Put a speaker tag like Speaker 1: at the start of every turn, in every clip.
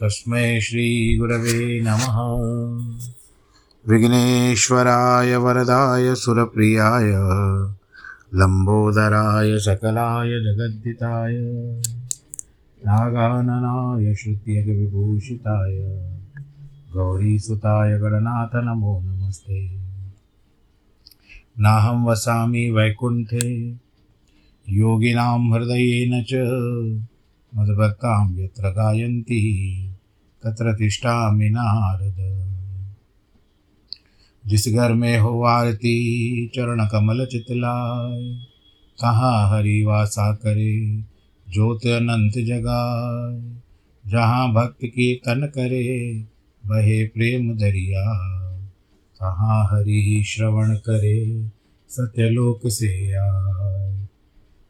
Speaker 1: तस्मै श्रीगुरवे नमः। विघ्नेश्वराय वरदाय सुरप्रियाय, लम्बोदराय सकलाय जगद्दिताय नागाननाय श्रुत्यगविभूषिताय, गौरीसुताय गणनाथ नमो नमस्ते। नाहं वसामि वैकुण्ठे, योगिनां हृदयेन च मद्भक्तां यत्र गायन्ति, तत्र तिष्ठामि नारद। जिस घर में हो आरती चरण कमल चितलाय कहाँ हरि वासा करे ज्योत अनंत जगाए जहाँ भक्त कीर्तन करे, बहे प्रेम दरिया। कहाँ हरि श्रवण करे, सत्यलोक से आए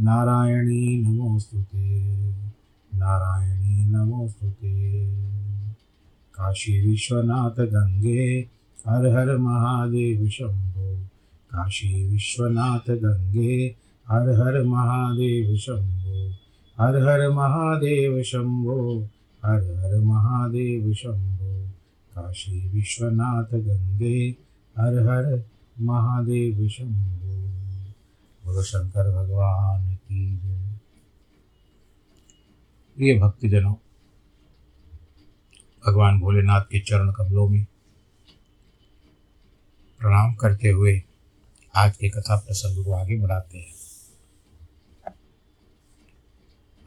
Speaker 1: नारायणी नमोऽस्तु नारायणी नमोऽस्तु काशी विश्वनाथ गंगे, हर हर महादेव शंभो। काशी विश्वनाथ गंगे, हर हर महादेव शंभो। हर हर महादेव शंभो, हर हर महादेव शंभो। काशी विश्वनाथ गंगे, हर हर महादेव शंभो। बोलो, शंकर भगवान की जय। प्रिय भक्तजनों, भगवान भोलेनाथ के चरण कमलों में प्रणाम करते हुए आज के कथा प्रसंग को आगे बढ़ाते हैं।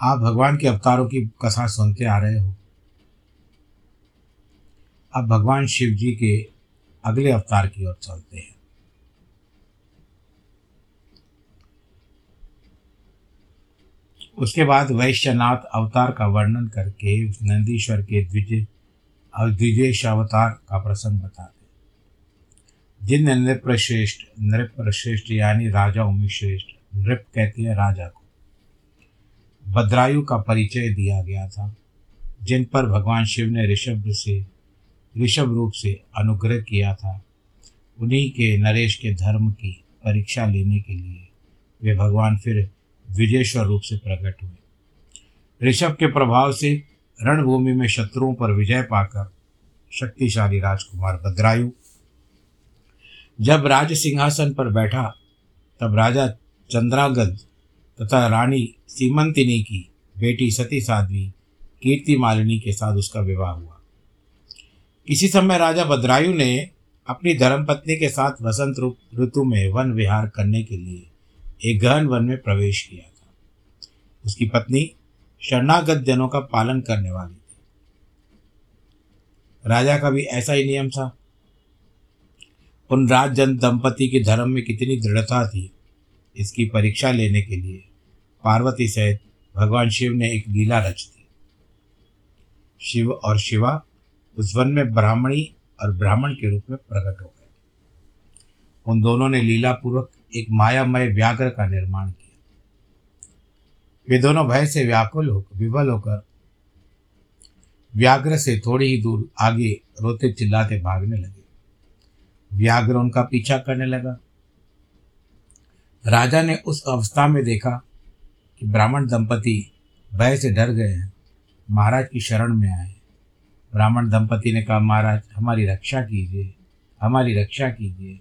Speaker 1: आप भगवान के अवतारों की कथा सुनते आ रहे हो। अब भगवान शिव जी के अगले अवतार की ओर चलते हैं। उसके बाद वैश्यनाथ अवतार का वर्णन करके नंदीश्वर के द्विजय और द्विजेश अवतार का प्रसंग बताते जिन नृप्रश्रेष्ठ नृप्रश्रेष्ठ यानी राजा श्रेष्ठ, नृप कहते हैं राजा को। भद्रायु का परिचय दिया गया था, जिन पर भगवान शिव ने ऋषभ से, ऋषभ रूप से अनुग्रह किया था, उन्हीं के नरेश के धर्म की परीक्षा लेने के लिए वे भगवान फिर विजयेश्वर रूप से प्रकट हुए। ऋषभ के प्रभाव से रणभूमि में शत्रुओं पर विजय पाकर शक्तिशाली राजकुमार भद्रायु जब राज सिंहासन पर बैठा, तब राजा चंद्रागद तथा रानी सीमंतिनी की बेटी सती साध्वी कीर्ति मालिनी के साथ उसका विवाह हुआ। इसी समय राजा भद्रायु ने अपनी धर्मपत्नी के साथ वसंत ऋतु में वन विहार करने के लिए एक गहन वन में प्रवेश किया था। उसकी पत्नी शरणागत जनों का पालन करने वाली थी। राजा का भी ऐसा ही नियम था। उन राजजन दंपति के धर्म में कितनी दृढ़ता थी, इसकी परीक्षा लेने के लिए पार्वती सहित भगवान शिव ने एक लीला रच दी। शिव और शिवा उस वन में ब्राह्मणी और ब्राह्मण के रूप में प्रकट हो उन दोनों ने लीला पूर्वक एक मायामय व्याघ्र का निर्माण किया। वे दोनों भय से व्याकुल होकर विवल होकर व्याघ्र से थोड़ी ही दूर आगे रोते चिल्लाते भागने लगे। व्याघ्र उनका पीछा करने लगा। राजा ने उस अवस्था में देखा कि ब्राह्मण दंपति भय से डर गए हैं। महाराज की शरण में आए ब्राह्मण दंपति ने कहा, महाराज, हमारी रक्षा कीजिए, हमारी रक्षा कीजिए।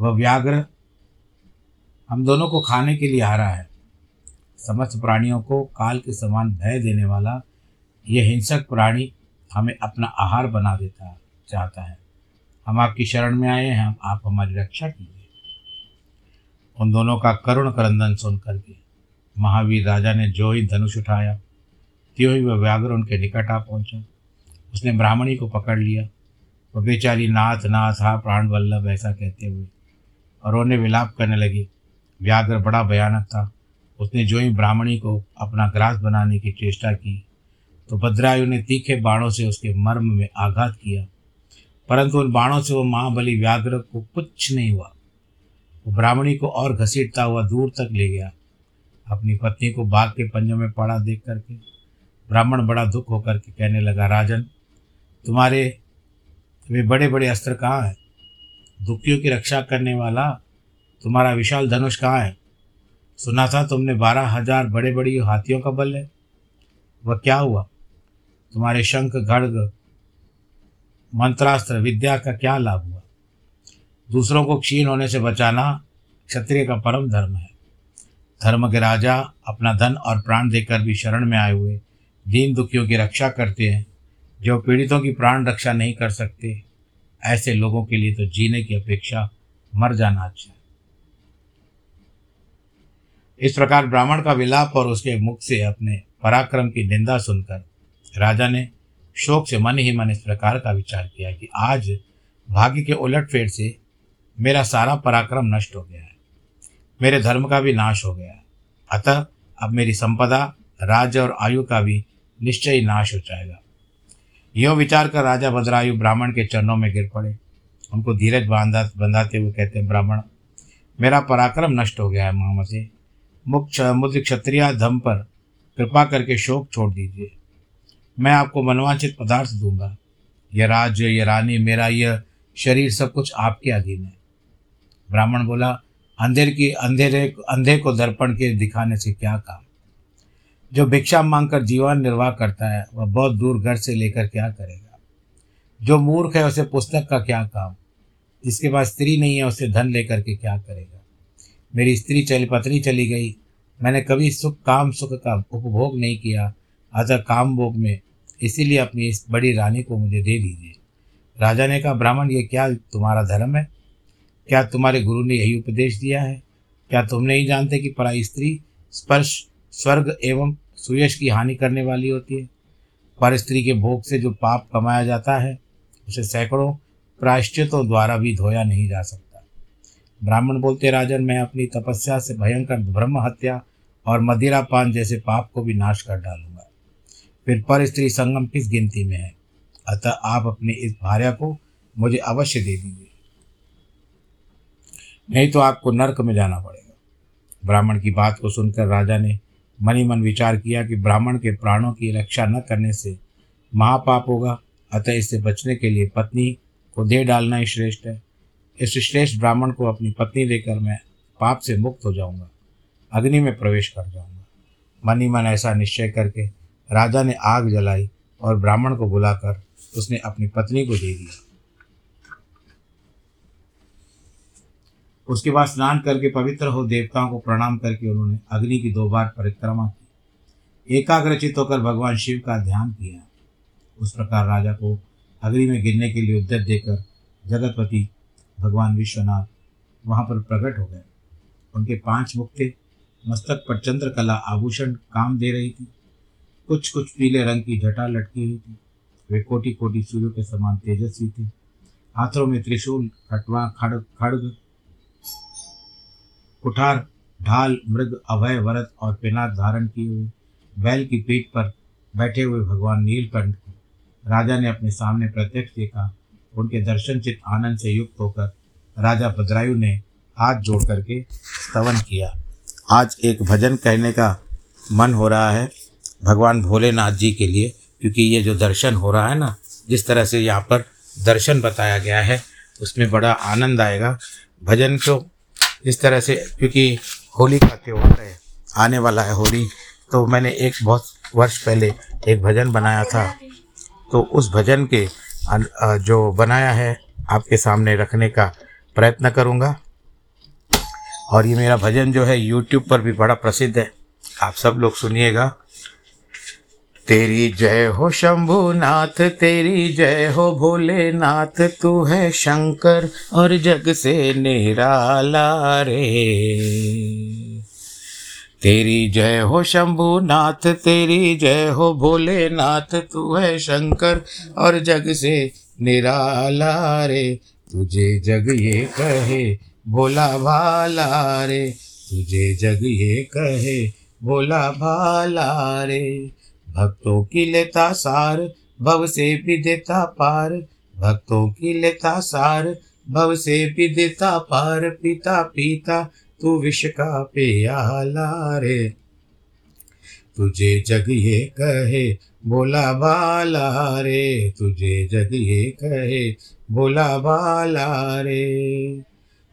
Speaker 1: वह व्याघ्र हम दोनों को खाने के लिए आ रहा है। समस्त प्राणियों को काल के समान भय देने वाला यह हिंसक प्राणी हमें अपना आहार बना देता चाहता है। हम आपकी शरण में आए हैं आप हमारी रक्षा कीजिए। उन दोनों का करुण क्रंदन सुन करके महावीर राजा ने जो ही धनुष उठाया, त्यों ही वह व्याघ्र उनके निकट आ पहुँचा। उसने ब्राह्मणी को पकड़ लिया। वह बेचारी नाथ नाथ, हा प्राण वल्लभ, ऐसा कहते हुए और उन्हें विलाप करने लगी। व्याघ्र बड़ा भयानक था। उसने जो ही ब्राह्मणी को अपना ग्रास बनाने की चेष्टा की तो भद्रायु ने तीखे बाणों से उसके मर्म में आघात किया। परंतु उन बाणों से वो महाबली व्याघ्र को कुछ नहीं हुआ। वो ब्राह्मणी को और घसीटता हुआ दूर तक ले गया। अपनी पत्नी को बाघ के पंजों में पड़ा देख करके ब्राह्मण बड़ा दुख होकर के कहने लगा, राजन, तुम्हारे वे बड़े बड़े अस्त्र कहाँ हैं? दुखियों की रक्षा करने वाला, तुम्हारा विशाल धनुष कहाँ है? सुना था तुमने बारह हज़ार बड़े बड़ी हाथियों का बल है। वह क्या हुआ? तुम्हारे शंख खड़ग मंत्रास्त्र, विद्या का क्या लाभ हुआ? दूसरों को क्षीण होने से बचाना क्षत्रिय का परम धर्म है। धर्म के राजा अपना धन और प्राण देकर भी शरण में आए हुए, दीन दुखियों की रक्षा करते हैं, जो पीड़ितों की प्राण रक्षा नहीं कर सकते। ऐसे लोगों के लिए तो जीने की अपेक्षा मर जाना अच्छा इस प्रकार ब्राह्मण का विलाप और उसके मुख से अपने पराक्रम की निंदा सुनकर राजा ने शोक से मन ही मन इस प्रकार का विचार किया कि आज भाग्य के उलट फेर से मेरा सारा पराक्रम नष्ट हो गया है। मेरे धर्म का भी नाश हो गया है। अतः अब मेरी संपदा, राज्य और आयु का भी निश्चय नाश हो जाएगा। यह विचार कर राजा भद्रायु ब्राह्मण के चरणों में गिर पड़े। उनको धीरज बांधा बंधाते हुए कहते हैं, ब्राह्मण, मेरा पराक्रम नष्ट हो गया है महामते मुख्य मुद्र क्षत्रिया धम पर कृपा करके शोक छोड़ दीजिए। मैं आपको मनवांचित पदार्थ दूँगा। यह राज्य, यह रानी, मेरा यह शरीर सब कुछ आपके अधीन है। ब्राह्मण बोला, अंधेर की अंधेरे अंधे को दर्पण के दिखाने से क्या काम? जो भिक्षा मांगकर जीवन निर्वाह करता है, वह बहुत दूर घर से लेकर क्या करेगा? जो मूर्ख है, उसे पुस्तक का क्या काम? जिसके पास स्त्री नहीं है, उसे धन लेकर के क्या करेगा? मेरी स्त्री चली, पत्नी चली गई। मैंने कभी सुख, काम सुख का उपभोग नहीं किया। अतः काम भोग में। इसीलिए अपनी इस बड़ी रानी को मुझे दे दीजिए। राजा ने कहा, ब्राह्मण, ये क्या तुम्हारा धर्म है? क्या तुम्हारे गुरु ने यही उपदेश दिया है? क्या तुम नहीं जानते कि पराई स्त्री स्पर्श स्वर्ग एवं सुयश की हानि करने वाली होती है। पर स्त्री के भोग से जो पाप कमाया जाता है, उसे सैकड़ों प्रायश्चितों द्वारा भी धोया नहीं जा सकता। ब्राह्मण बोलते, राजन, मैं अपनी तपस्या से भयंकर ब्रह्म हत्या और मदिरा पान जैसे पाप को भी नाश कर डालूँगा। फिर पर स्त्री संगम किस गिनती में है? अतः आप अपनी इस भार्या को मुझे अवश्य दे दीजिए। नहीं तो आपको नर्क में जाना पड़ेगा। ब्राह्मण की बात को सुनकर राजा ने मनी मन विचार किया कि ब्राह्मण के प्राणों की रक्षा न करने से महापाप होगा, अतः इससे बचने के लिए पत्नी को दे डालना ही श्रेष्ठ है। इस श्रेष्ठ ब्राह्मण को अपनी पत्नी देकर मैं पाप से मुक्त हो जाऊँगा, अग्नि में प्रवेश कर जाऊँगा। मनी मन ऐसा निश्चय करके राजा ने आग जलाई और ब्राह्मण को बुलाकर उसने अपनी पत्नी को दे दिया। उसके बाद स्नान करके पवित्र हो देवताओं को प्रणाम करके उन्होंने अग्नि की दो बार परिक्रमा की। एकाग्रचित होकर भगवान शिव का ध्यान किया। उस प्रकार राजा को अग्नि में गिरने के लिए उद्यत देकर जगतपति भगवान विश्वनाथ वहाँ पर प्रकट हो गए। उनके पाँच थे मस्तक पर चंद्रकला आभूषण काम दे रही थी। कुछ कुछ पीले रंग की जटा लटकी हुई थी। वे कोटि कोटि सूर्यों के समान तेजस्वी थे। हाथों में त्रिशूल खटवा खड़ग खड़ग कुठार ढाल, मृग, अभय वरत और पिनाक धारण किए हुए बैल की पीठ पर बैठे हुए भगवान नीलकंठ को। राजा ने अपने सामने प्रत्यक्ष देखा। उनके दर्शन चित आनंद से युक्त होकर राजा भद्रायु ने हाथ जोड़ करके स्तवन किया। आज एक भजन कहने का मन हो रहा है भगवान भोलेनाथ जी के लिए, क्योंकि ये जो दर्शन हो रहा है ना, जिस तरह से यहाँ पर दर्शन बताया गया है, उसमें बड़ा आनंद आएगा। भजन को इस तरह से, क्योंकि होली का त्यौहार है, आने वाला है होली तो मैंने एक बहुत वर्ष पहले एक भजन बनाया था। तो उस भजन के जो बनाया है, आपके सामने रखने का प्रयत्न करूँगा। और ये मेरा भजन जो है यूट्यूब पर भी बड़ा प्रसिद्ध है। आप सब लोग सुनिएगा। तेरी जय हो शंभुनाथ, तेरी जय हो भोलेनाथ, तू है शंकर और जग से निराला रे। तेरी जय हो शंभुनाथ, तेरी जय हो भोलेनाथ, तू है शंकर और जग से निराला रे। तुझे जग ये कहे, भोला भाला रे। तुझे जग ये कहे, भोला भाला रे। भक्तों की लेता सार, भव से भी देता पार। भक्तों की लेता सार, भव से भी देता पार। पिता पिता, तू विष का प्याला रे। तुझे जग ये कहे, बोला बाला रे। तुझे जग ये कहे, बोला बाला रे।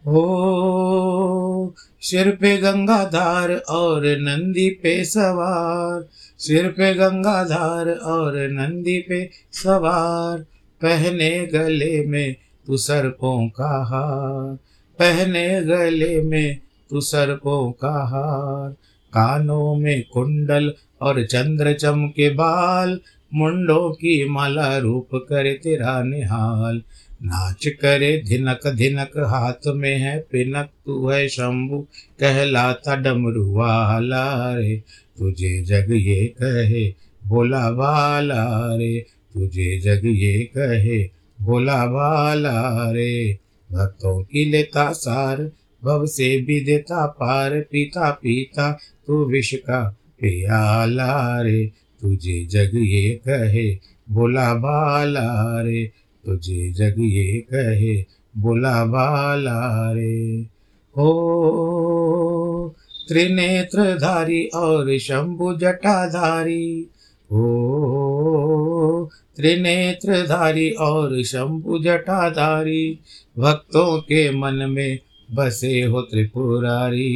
Speaker 1: ओ सिर पे गंगाधार और नंदी पे सवार। सिर पे गंगाधार और नंदी पे सवार। पहने गले में तू सर्पों का हार। पहने गले में तू सर्पों का हार। कानों में कुंडल और चंद्र चमके बाल। मुंडों की माला रूप करे तेरा निहाल। नाच करे धिनक धिनक हाथ में है पिनक, तू है शंभु, कहलाता डमरू वाला रे। तुझे जग ये कहे बोला वाला रे। तुझे जग ये कहे बोला वाला रे। भक्तों की लेता सार, भव से भी देता पार। पीता पीता तू विष का पियाला रे। तुझे जग ये कहे बोला बाला रे। तुझे जग ये कहे, बोला बाला रे। हो त्रिनेत्रधारी और शंभु जटाधारी। हो त्रिनेत्रधारी और शंभु जटाधारी, भक्तों के मन में बसे हो त्रिपुरारी।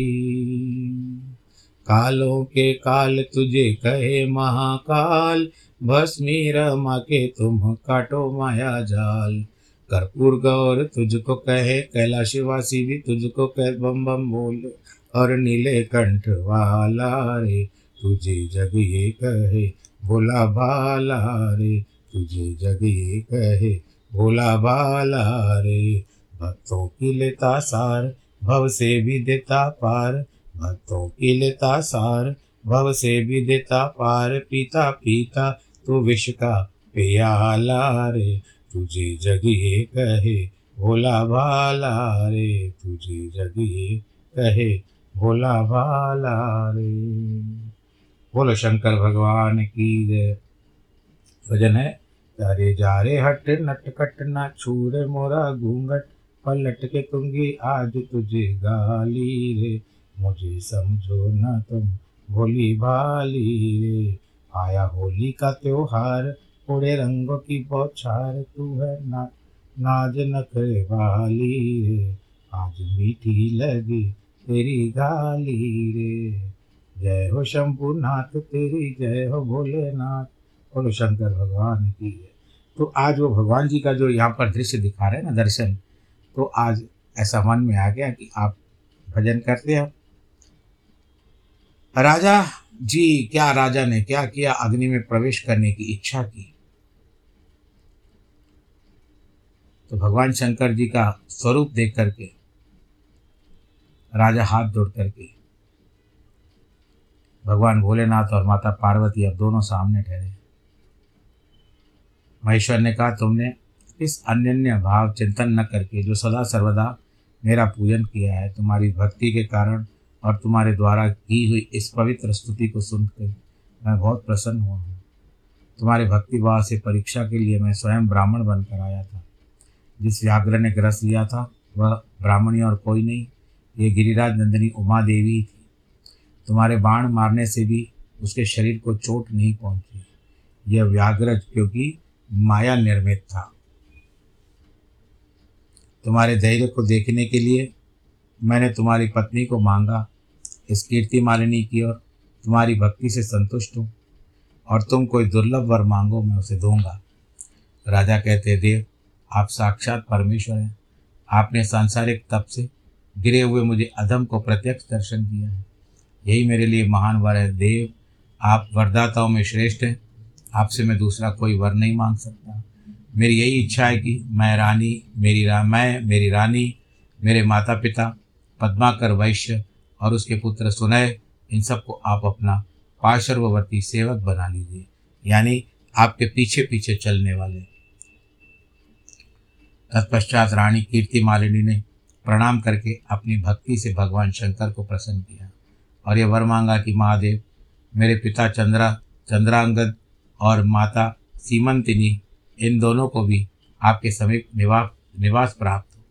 Speaker 1: कालों के काल तुझे कहे महाकाल भस्मी रमा के तुम काटो माया जाल। कर्पूर गौर तुझको कहे कैलाशवासी भी तुझको कह, बम बम बोल। और नीले कंठ वाला रे, तुझे जग ये कहे, भोला बाला रे, तुझे जग ये कहे, भोला बाला रे। भक्तों की लेता सार, भव से भी देता पार। भक्तों की लेता सार, भव से भी देता पार। पीता पीता तू विष का पियाला रे, तुझे जग ये कहे, भोला भाला रे, तुझे जग ये कहे, भोला भाला रे। बोलो, शंकर भगवान की भजन है, तारे जा रे हट, नट कट ना छूरे मोरा घूंघट, पलट के तुंगी आज तुझे गाली रे। मुझे समझो ना तुम भोली भाली रे। आया होली का त्योहार उड़े रंगों की बौछार, तू है ना, नाज नखरे वाली रे। आज मीठी लगी तेरी गाली रे। जय हो शंभुनाथ, तेरी जय हो भोलेनाथ। बोलो, शंकर भगवान की है। तो आज वो भगवान जी का जो यहाँ पर दृश्य दिखा रहे हैं ना दर्शन तो आज ऐसा मन में आ गया कि आप भजन करते हैं। राजा जी, क्या राजा ने क्या किया अग्नि में प्रवेश करने की इच्छा की? तो भगवान शंकर जी का स्वरूप देख करके, राजा हाथ जोड़ करके, भगवान भोलेनाथ और माता पार्वती अब दोनों सामने ठहरे। महेश्वर ने कहा, तुमने इस अन्य भाव चिंतन न करके, जो सदा सर्वदा मेरा पूजन किया है, तुम्हारी भक्ति के कारण और तुम्हारे द्वारा की हुई इस पवित्र स्तुति को सुनकर मैं बहुत प्रसन्न हुआ हूँ। तुम्हारे भक्तिभाव से परीक्षा के लिए मैं स्वयं ब्राह्मण बनकर आया था। जिस व्याघ्र ने ग्रस लिया था, वह ब्राह्मणी और कोई नहीं, ये गिरिराज नंदिनी उमा देवी थी। तुम्हारे बाण मारने से भी उसके शरीर को चोट नहीं पहुँची। यह व्याघ्रज क्योंकि माया निर्मित था। तुम्हारे धैर्य को देखने के लिए मैंने तुम्हारी पत्नी को मांगा इस कीर्ति मालिनी की और तुम्हारी भक्ति से संतुष्ट हूँ, और तुम कोई दुर्लभ वर मांगो, मैं उसे दूँगा। राजा कहते, देव, आप साक्षात परमेश्वर हैं। आपने सांसारिक तप से गिरे हुए मुझे अधम को प्रत्यक्ष दर्शन किया है। यही मेरे लिए महान वर है। देव, आप वरदाताओं में श्रेष्ठ हैं। आपसे मैं दूसरा कोई वर नहीं मांग सकता। मेरी यही इच्छा है कि मैं रानी, मेरी रा, मैं, मेरी रानी, मेरे माता पिता पद्माकर वैश्य और उसके पुत्र सुनय, इन सबको आप अपना पार्श्ववर्ती सेवक बना लीजिए। यानी आपके पीछे पीछे चलने वाले। तत्पश्चात रानी कीर्ति मालिनी ने प्रणाम करके अपनी भक्ति से भगवान शंकर को प्रसन्न किया। और यह वर मांगा कि महादेव, मेरे पिता चंद्रा, चंद्रांगद और माता सीमंतिनी, इन दोनों को भी आपके समीप निवास निवास प्राप्त हो।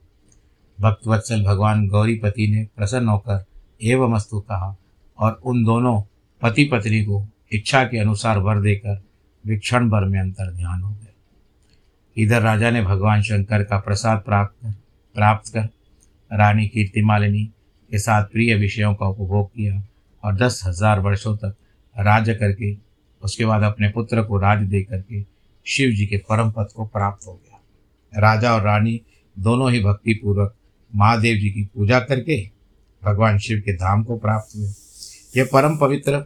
Speaker 1: भक्तवत्सल भगवान गौरीपति ने प्रसन्न होकर एवं अस्तु कहा और उन दोनों पति पत्नी को इच्छा के अनुसार वर देकर विक्षण भर में अंतर ध्यान हो गए। इधर राजा ने भगवान शंकर का प्रसाद प्राप्त कर प्राप्त कर, रानी कीर्तिमालिनी के साथ प्रिय विषयों का उपभोग किया और दस हज़ार वर्षों तक राज्य करके, उसके बाद अपने पुत्र को राज दे करके शिव जी के परम पद को प्राप्त हो गया। राजा और रानी दोनों ही भक्तिपूर्वक महादेव जी की पूजा करके भगवान शिव के धाम को प्राप्त हुए। यह परम पवित्र,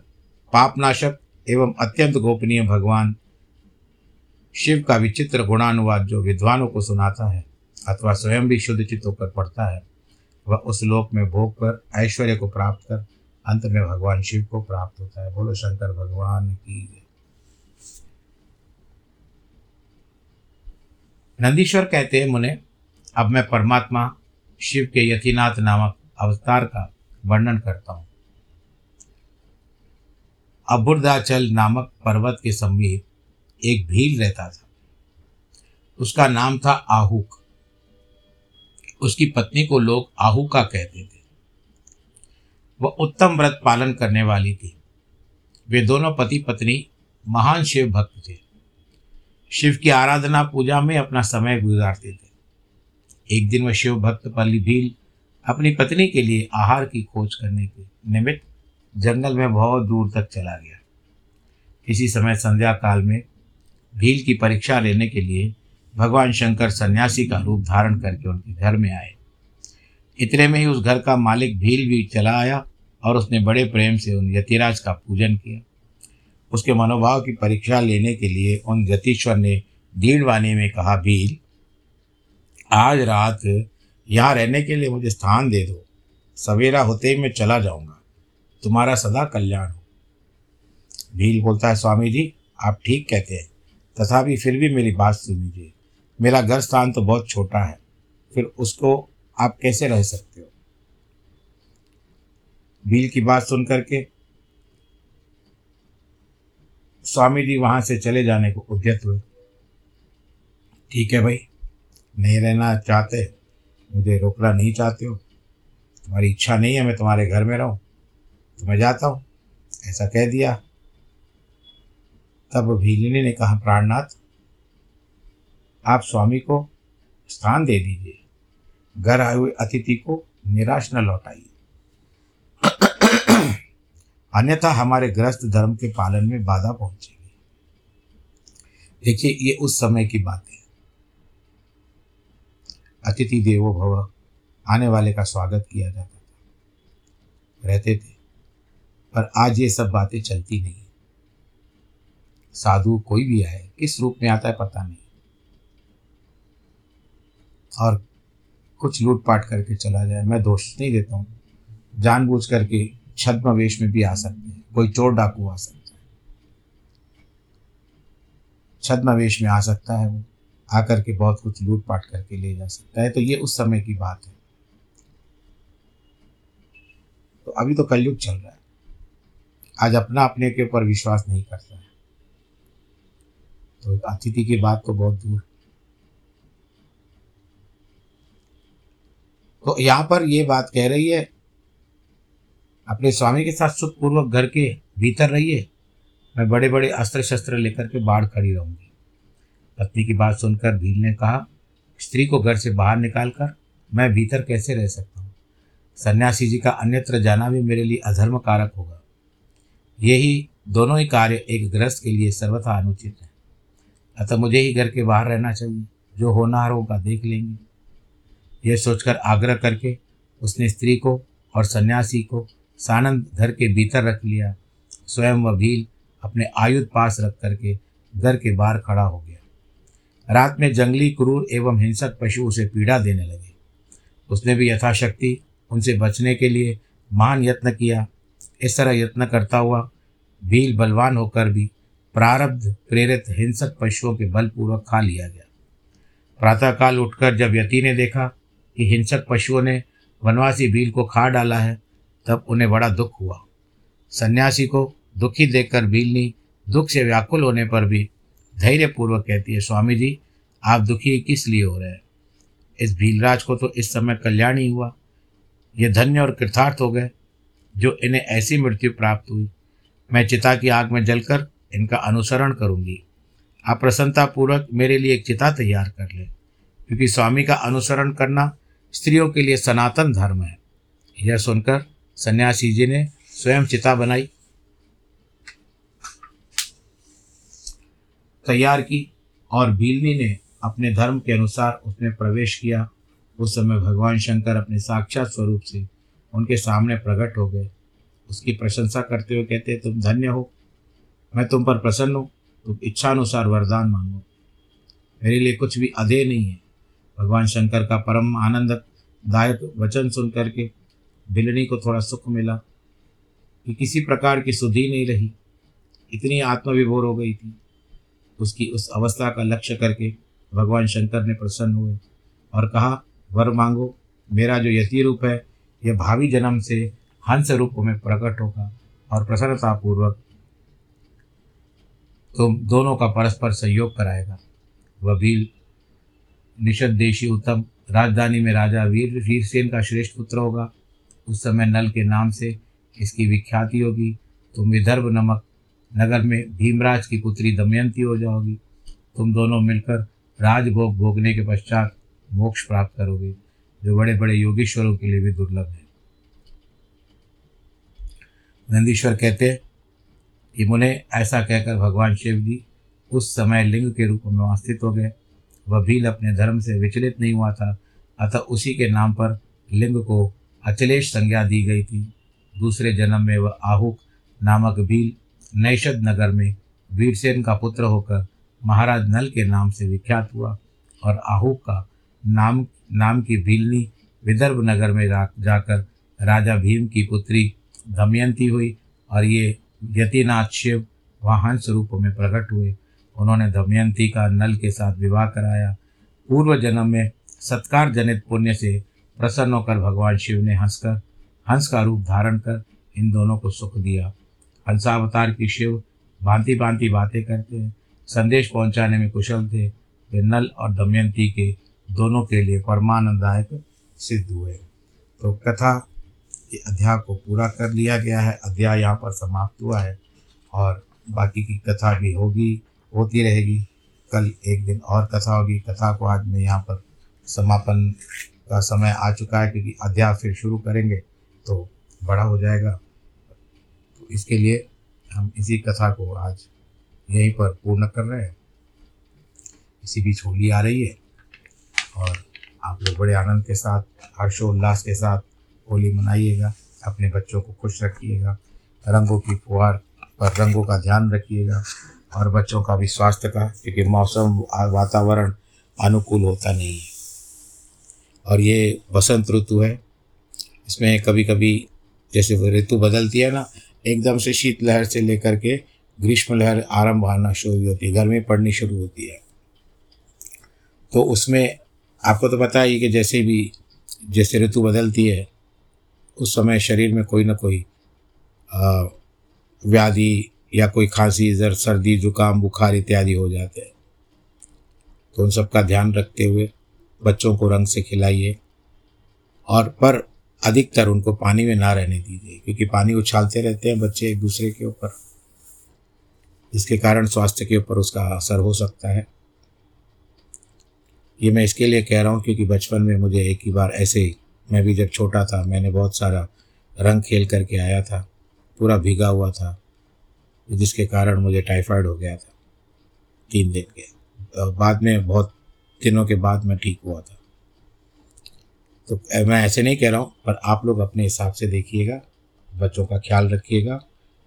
Speaker 1: पापनाशक एवं अत्यंत गोपनीय भगवान शिव का विचित्र गुणानुवाद जो विद्वानों को सुनाता है अथवा स्वयं भी शुद्ध चित्त होकर पढ़ता है, वह उस लोक में भोग कर, ऐश्वर्य को प्राप्त कर, अंत में भगवान शिव को प्राप्त होता है। बोलो, शंकर भगवान की नंदीश्वर कहते हैं मुने, अब मैं परमात्मा शिव के यतिनाथ नामक अवतार का वर्णन करता हूँ। अबुर्दाचल नामक पर्वत के समीप एक भील रहता था। उसका नाम था आहूक। उसकी पत्नी को लोग आहूका कहते थे। वह उत्तम व्रत पालन करने वाली थी। वे दोनों पति पत्नी महान शिव भक्त थे। शिव की आराधना पूजा में अपना समय गुजारते थे। एक दिन वह शिव भक्त पल्ली भील अपनी पत्नी के लिए आहार की खोज करने के निमित्त जंगल में बहुत दूर तक चला गया। इसी समय संध्या काल में भील की परीक्षा लेने के लिए भगवान शंकर सन्यासी का रूप धारण करके उनके घर में आए। इतने में ही उस घर का मालिक भील भी चला आया और उसने बड़े प्रेम से उन यतिराज का पूजन किया। उसके मनोभाव की परीक्षा लेने के लिए उन यतीश्वर ने दीणवाणी में कहा, भील, आज रात यहाँ रहने के लिए मुझे स्थान दे दो। सवेरा होते ही मैं चला जाऊँगा। तुम्हारा सदा कल्याण हो। भील बोलता है, स्वामी जी, आप ठीक कहते हैं। तथापि फिर भी मेरी बात सुन लीजिए। मेरा घर स्थान तो बहुत छोटा है। फिर उसको आप कैसे रह सकते हो? भील की बात सुन करके स्वामी जी वहाँ से चले जाने को उद्यत हुए। ठीक है भाई, नहीं रहना चाहते मुझे रोकना नहीं चाहते हो। तुम्हारी इच्छा नहीं है, मैं तुम्हारे घर में रहूँ। तो मैं जाता हूँ। ऐसा कह दिया। तब भीलिनी ने कहा, प्राणनाथ, आप स्वामी को स्थान दे दीजिए। घर आए हुए अतिथि को निराश न लौटाइए। अन्यथा हमारे ग्रस्त धर्म के पालन में बाधा पहुंचेगी। देखिए, ये उस समय की बात है। अतिथि देवो भव। आने वाले का स्वागत किया जाता था। रहते थे, पर आज ये सब बातें चलती नहीं साधु कोई भी आए किस रूप में आता है पता नहीं। और कुछ लूटपाट करके चला जाए, मैं दोष नहीं देता हूँ। जानबूझ करके छद्म वेश में भी आ सकते हैं, कोई चोर डाकू आ सकता है। छद्म वेश में आ सकता है वो। आकर के बहुत कुछ लूटपाट करके ले जा सकता है। तो ये उस समय की बात है। तो अभी तो कलयुग चल रहा है। आज अपना अपने के ऊपर विश्वास नहीं करता है। तो अतिथि की बात तो बहुत दूर। तो यहाँ पर ये बात कह रही है, अपने स्वामी के साथ सुखपूर्वक घर के भीतर रहिए। मैं बड़े बड़े अस्त्र शस्त्र लेकर के बाढ़ खड़ी रहूँगी। पत्नी की बात सुनकर भील ने कहा, स्त्री को घर से बाहर निकाल कर मैं भीतर कैसे रह सकता हूँ? सन्यासी जी का अन्यत्र जाना भी मेरे लिए अधर्म कारक होगा यही दोनों ही कार्य एक गृहस्थ के लिए सर्वथा अनुचित है। अतः मुझे ही घर के बाहर रहना चाहिए। जो होना होगा देख लेंगे। यह सोचकर आग्रह करके उसने स्त्री को और सन्यासी को सानंद घर के भीतर रख लिया। स्वयं वह भील अपने आयुध पास रख करके घर के बाहर खड़ा हो गया। रात में जंगली क्रूर एवं हिंसक पशु उसे पीड़ा देने लगे। उसने भी यथाशक्ति उनसे बचने के लिए महान यत्न किया। इस तरह यत्न करता हुआ भील बलवान होकर भी प्रारब्ध प्रेरित हिंसक पशुओं के बलपूर्वक खा लिया गया। प्रातःकाल उठकर जब यति ने देखा कि हिंसक पशुओं ने वनवासी भील को खा डाला है, तब उन्हें बड़ा दुख हुआ। सन्यासी को दुखी देखकर भीलनी दुख से व्याकुल होने पर भी धैर्यपूर्वक कहती है स्वामी जी आप दुखी किस लिए हो रहे हैं? इस भीलराज को तो इस समय कल्याण ही हुआ। ये धन्य और कृतार्थ हो गए, जो इन्हें ऐसी मृत्यु प्राप्त हुई। मैं चिता की आग में जलकर इनका अनुसरण करूँगी। आप प्रसन्नतापूर्वक मेरे लिए एक चिता तैयार कर ले, क्योंकि स्वामी का अनुसरण करना स्त्रियों के लिए सनातन धर्म है। यह सुनकर सन्यासी जी ने स्वयं चिता बनाई। तैयार की और भीलनी ने अपने धर्म के अनुसार उसमें प्रवेश किया। उस समय भगवान शंकर अपने साक्षात स्वरूप से उनके सामने प्रकट हो गए। उसकी प्रशंसा करते हुए कहते, तुम धन्य हो। मैं तुम पर प्रसन्न हूँ। तुम इच्छानुसार वरदान मांगो। मेरे लिए कुछ भी अधे नहीं है। भगवान शंकर का परम आनंद दायक वचन सुन करके बिलनी को थोड़ा सुख मिला कि किसी प्रकार की सुधि नहीं रही। इतनी आत्मविभोर हो गई थी। उसकी उस अवस्था का लक्ष्य करके भगवान शंकर ने प्रसन्न हुए और कहा, वर मांगो, मेरा जो यति रूप है यह भावी जन्म से हंस रूप में प्रकट होगा और प्रसन्नतापूर्वक तुम दोनों का परस्पर सहयोग कराएगा। वह भील निषद देशी उत्तम, राजधानी में राजा वीर, वीरसेन का श्रेष्ठ पुत्र होगा। उस समय नल के नाम से इसकी विख्याति होगी। तुम विदर्भ नमक नगर में भीमराज की पुत्री दमयंती हो जाओगी। तुम दोनों मिलकर राजभोग भोगने के पश्चात मोक्ष प्राप्त करोगे, जो बड़े बड़े योगेश्वरों के लिए भी दुर्लभ है। नंदीश्वर कहते कि मुने ऐसा कहकर भगवान शिव जी उस समय लिंग के रूप में वहाँ स्थित हो गए। वह भील अपने धर्म से विचलित नहीं हुआ था, अतः उसी के नाम पर लिंग को अचलेश संज्ञा दी गई थी। दूसरे जन्म में वह आहुक नामक भील नैशद नगर में वीरसेन का पुत्र होकर महाराज नल के नाम से विख्यात हुआ और आहू का नाम नाम की भीलनी विदर्भ नगर में जाकर राजा भीम की पुत्री दमयंती हुई और ये यतिनाथ शिव वहाँ हंस रूप में प्रकट हुए। उन्होंने दमयंती का नल के साथ विवाह कराया। पूर्व जन्म में सत्कार जनित पुण्य से प्रसन्न होकर भगवान शिव ने हंसकर, हंस का रूप धारण कर इन दोनों को सुख दिया। हंसावतार की शिव भांति भांति बातें करते हैं। संदेश पहुँचाने में कुशल थे, वे नल और दमयंती के दोनों के लिए परमानंददायक सिद्ध हुए। तो कथा के अध्याय को पूरा कर लिया गया है। अध्याय यहाँ पर समाप्त हुआ है और बाकी की कथा भी होगी, होती रहेगी। कल एक दिन और कथा होगी। कथा को आज मैं यहाँ पर समापन का समय आ चुका है क्योंकि अध्याय फिर शुरू करेंगे तो बड़ा हो जाएगा। तो इसके लिए हम इसी कथा को आज यहीं पर पूर्ण कर रहे हैं। इसी बीच होली आ रही है और आप लोग बड़े आनंद के साथ, हर्षोल्लास के साथ होली मनाइएगा। अपने बच्चों को खुश रखिएगा। रंगों की फुहार पर रंगों का ध्यान रखिएगा और बच्चों का भी स्वास्थ्य का, क्योंकि मौसम, वातावरण अनुकूल होता नहीं है। और ये बसंत ऋतु है। इसमें कभी कभी जैसे ऋतु बदलती है ना एकदम से शीतलहर से लेकर के ग्रीष्म लहर आरंभ आना शुरू होती है। गर्मी पड़नी शुरू होती है। तो उसमें आपको तो पता ही कि जैसे भी, जैसे ऋतु बदलती है, उस समय शरीर में कोई ना कोई व्याधि या कोई खांसी, जर, सर्दी, जुकाम, बुखार इत्यादि हो जाते हैं। तो उन सब का ध्यान रखते हुए बच्चों को रंग से खिलाइए। और पर अधिकतर उनको पानी में ना रहने दीजिए, क्योंकि पानी उछालते रहते हैं बच्चे एक दूसरे के ऊपर। जिसके कारण स्वास्थ्य के ऊपर उसका असर हो सकता है। ये मैं इसके लिए कह रहा हूँ, क्योंकि बचपन में मुझे एक ही बार ऐसे ही, मैं भी जब छोटा था, मैंने बहुत सारा रंग खेल करके आया था, पूरा भीगा हुआ था, जिसके कारण मुझे टाइफाइड हो गया था। तीन दिन के बाद में, बहुत दिनों के बाद मैं ठीक हुआ था। तो मैं ऐसे नहीं कह रहा हूँ, पर आप लोग अपने हिसाब से देखिएगा, बच्चों का ख्याल रखिएगा,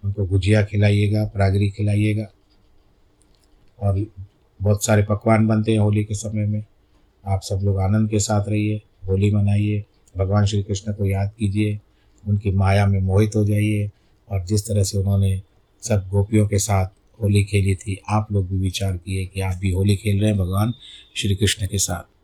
Speaker 1: उनको गुजिया खिलाइएगा, प्रागरी खिलाइएगा। और बहुत सारे पकवान बनते हैं होली के समय में। आप सब लोग आनंद के साथ रहिए, होली मनाइए, भगवान श्री कृष्ण को याद कीजिए, उनकी माया में मोहित हो जाइए, और जिस तरह से उन्होंने सब गोपियों के साथ होली खेली थी, आप लोग भी विचार किए कि आप भी होली खेल रहे हैं, भगवान श्री कृष्ण के साथ।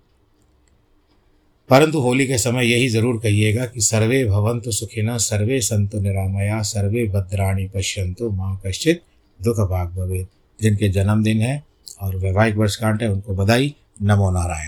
Speaker 1: परंतु होली के समय यही ज़रूर कहिएगा कि सर्वे भवंतु सुखिना सर्वे संतु निरामया, सर्वे भद्राणी पश्यंतु माँ कश्चित दुख भाग भवे जिनके जन्मदिन है और वैवाहिक वर्षकांठ है, उनको बधाई। नमो नारायण।